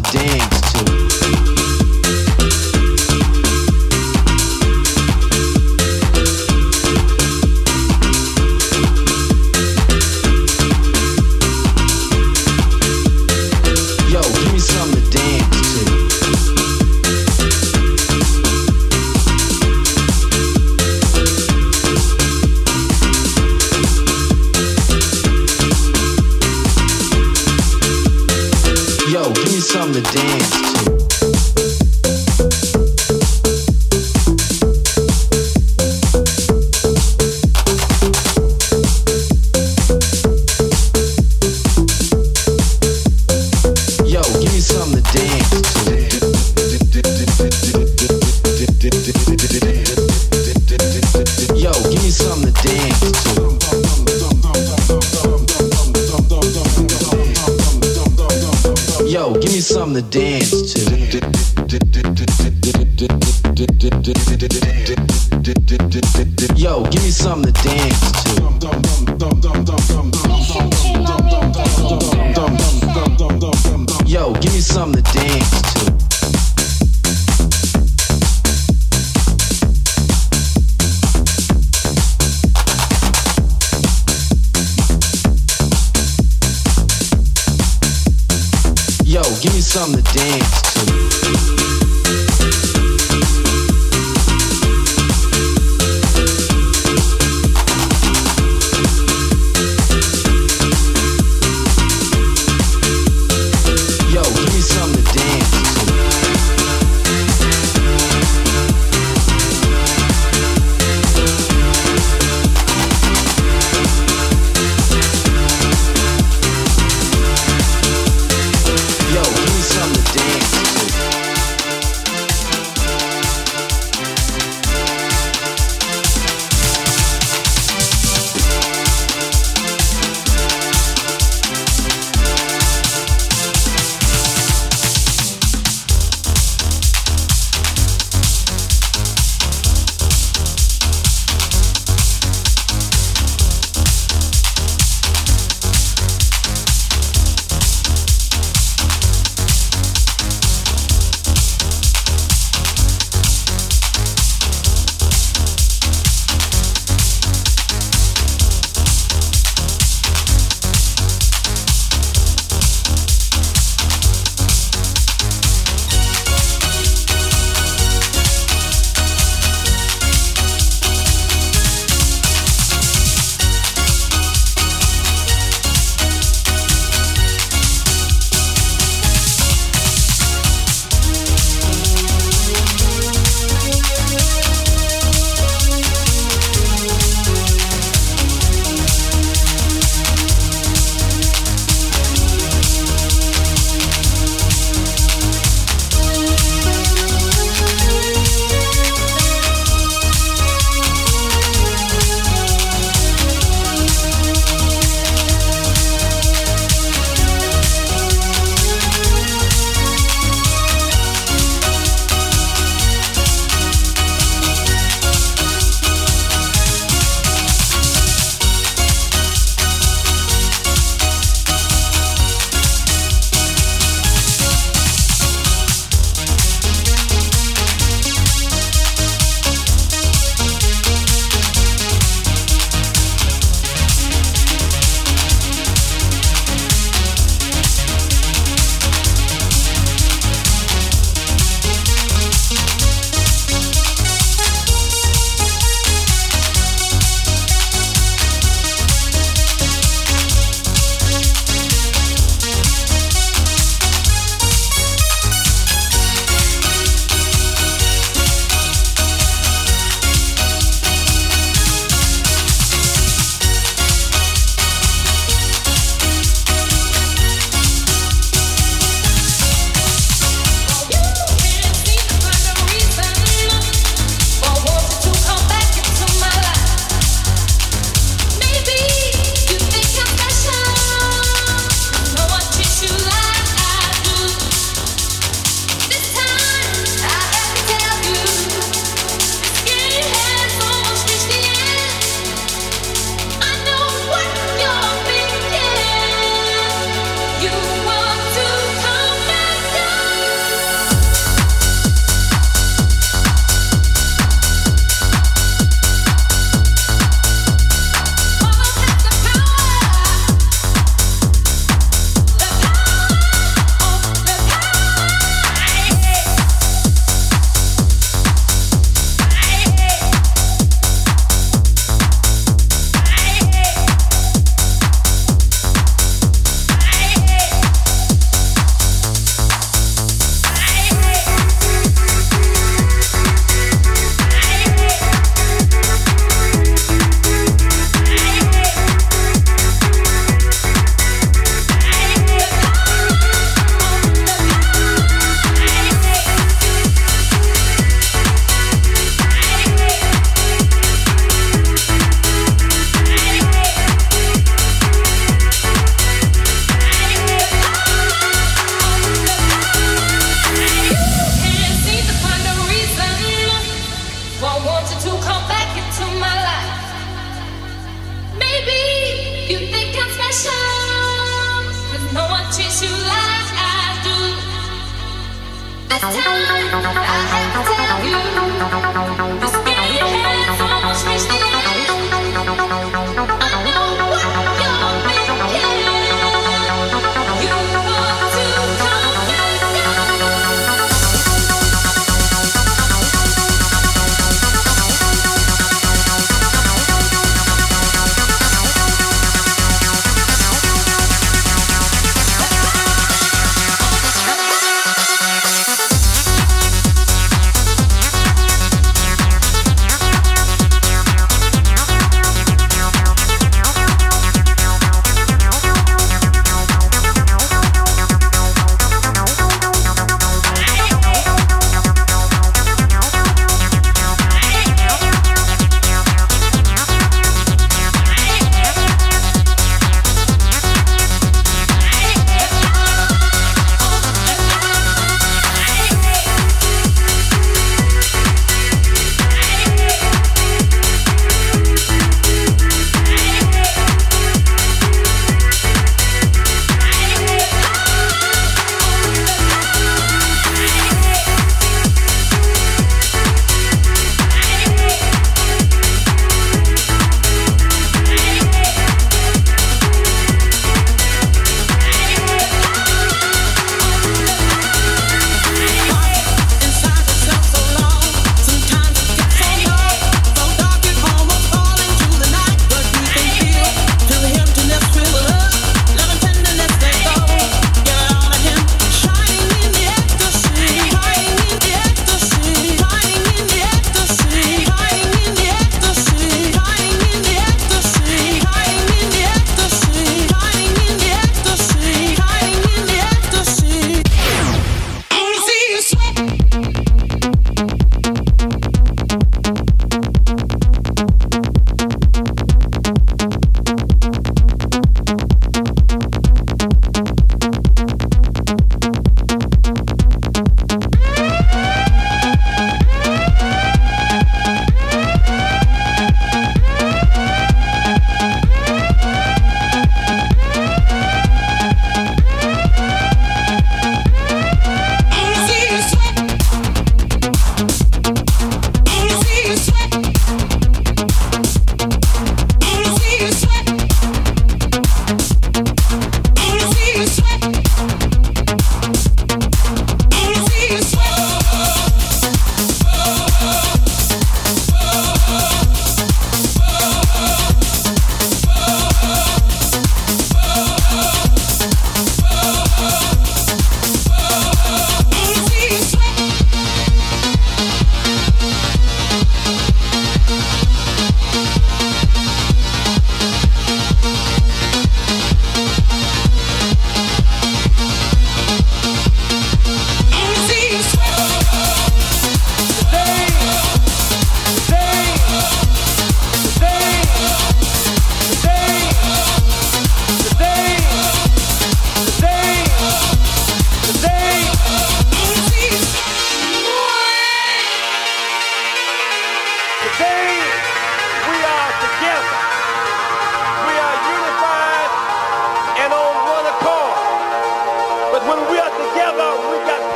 the day. Yo, give me something to dance to. Yo, give me something to dance to. Yo, give me something to dance to. Something to dance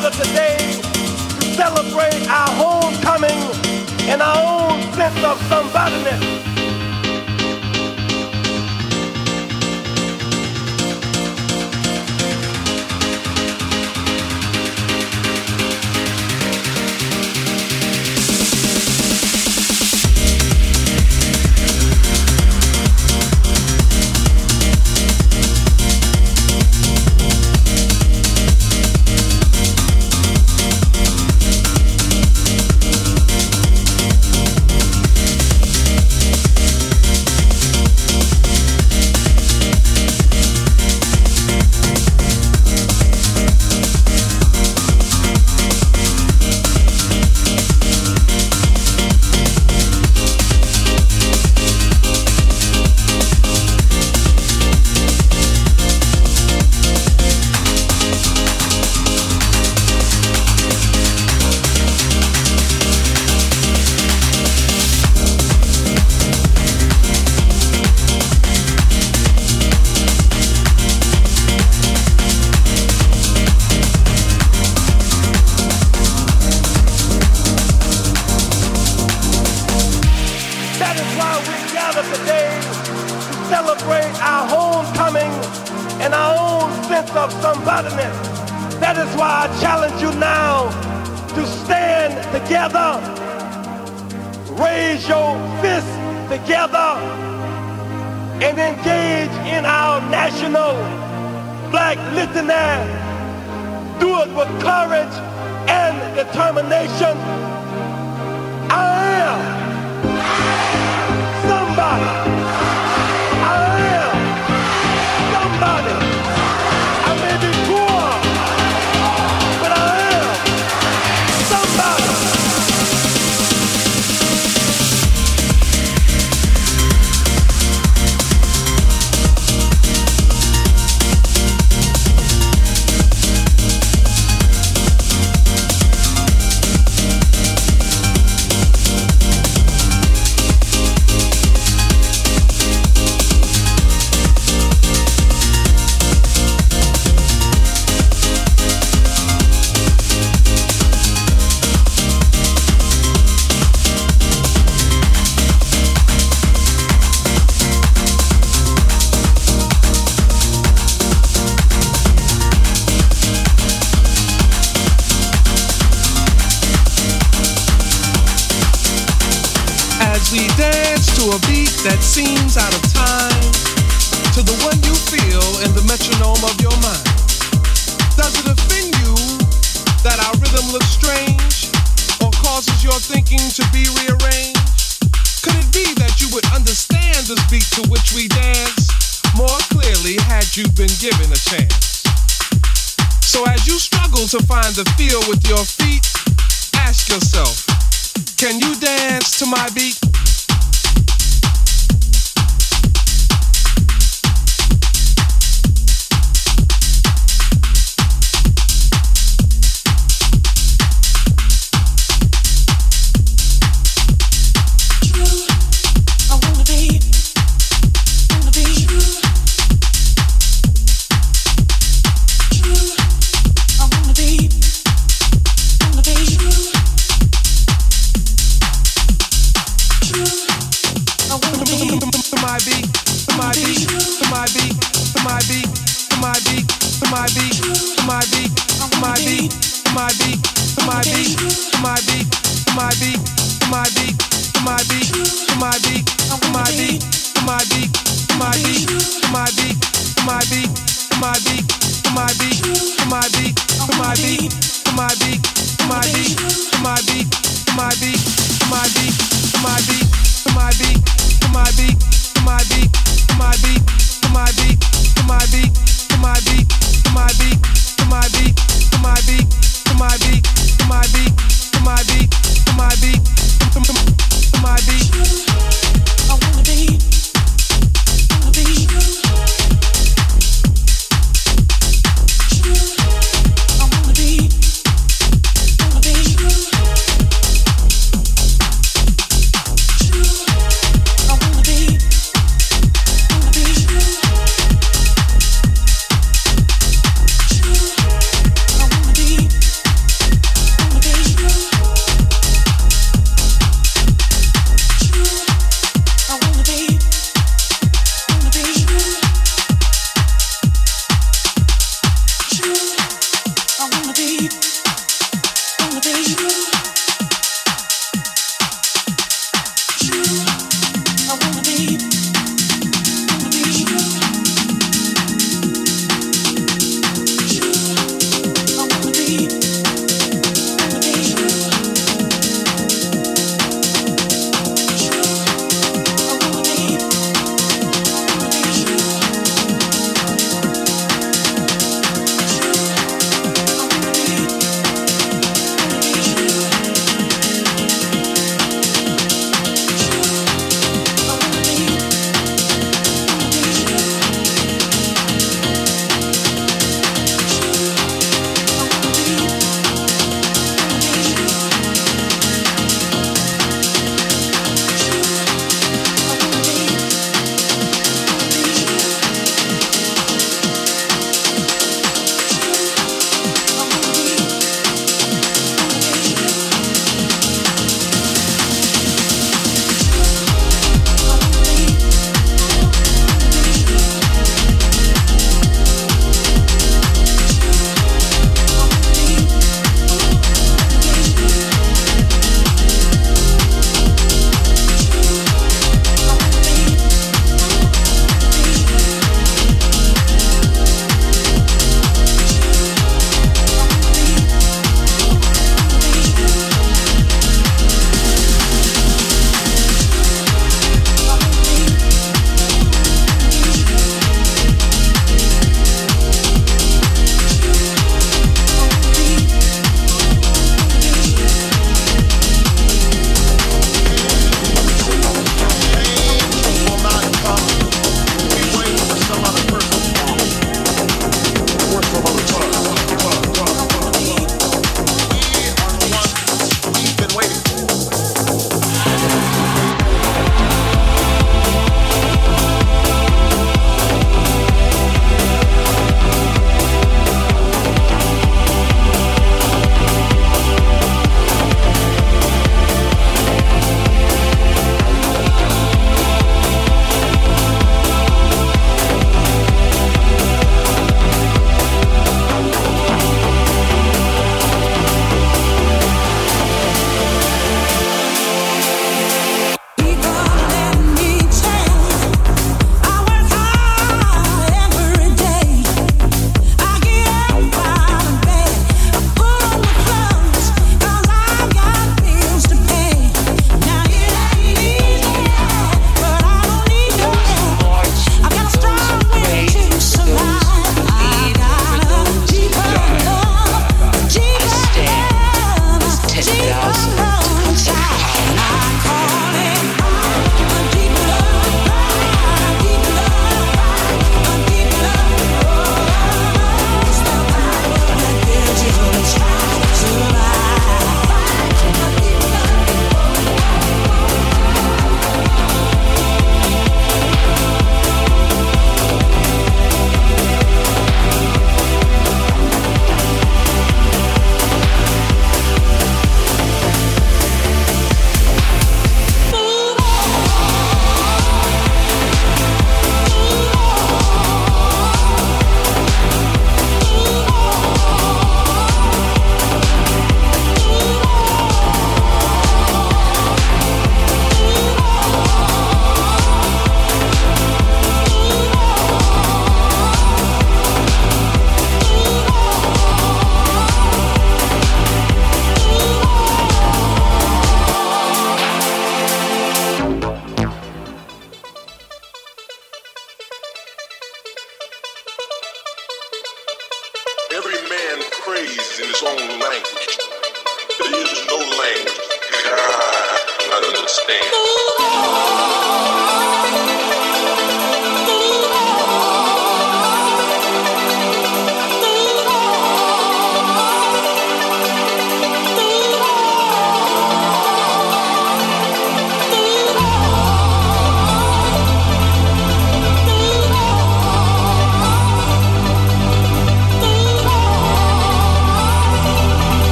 my beat, my beat, my beat.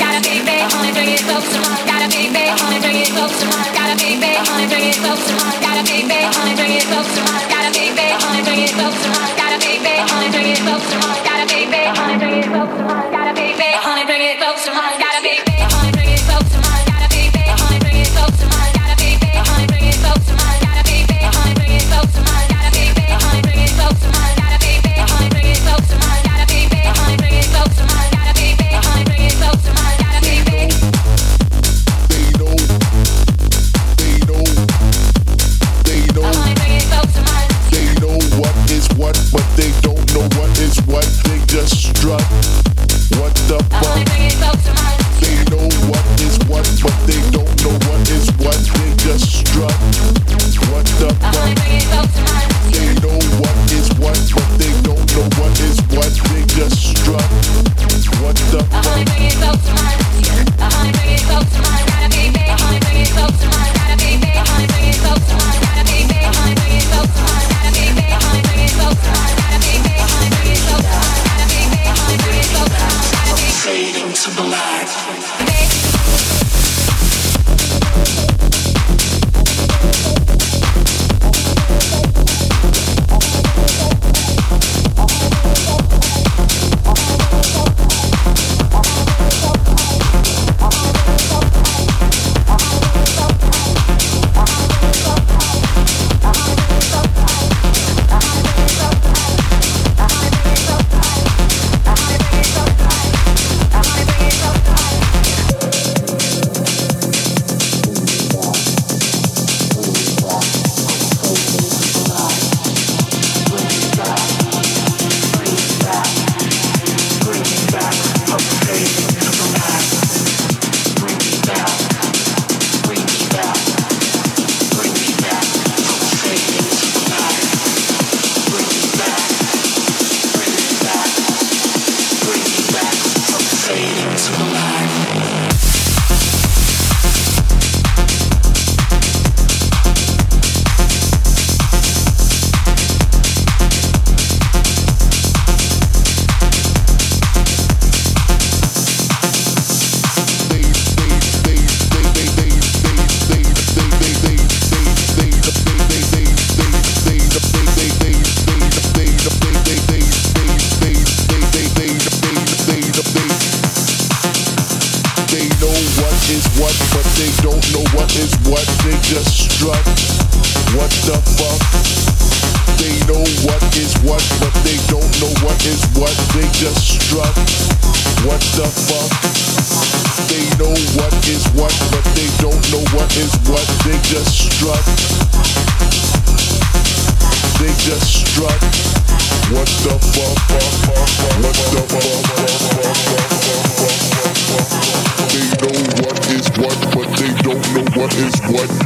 Gotta be big.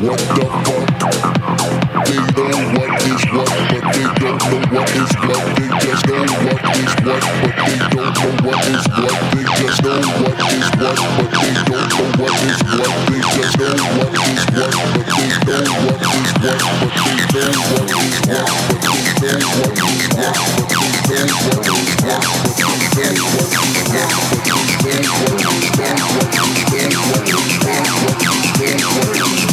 What the fuck? They know what is what, but they don't know what is what. They just know what is what, but they don't know what is what. They just know what is what, but they don't know what is what. They just know what is what, but they know what is what, but they know what is what, but they know what is what, but they know what is what, but they know what is what, but they know what is what, what is what, what is what,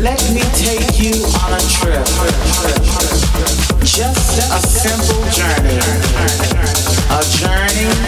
Let me take you on a trip. Just a simple journey. A journey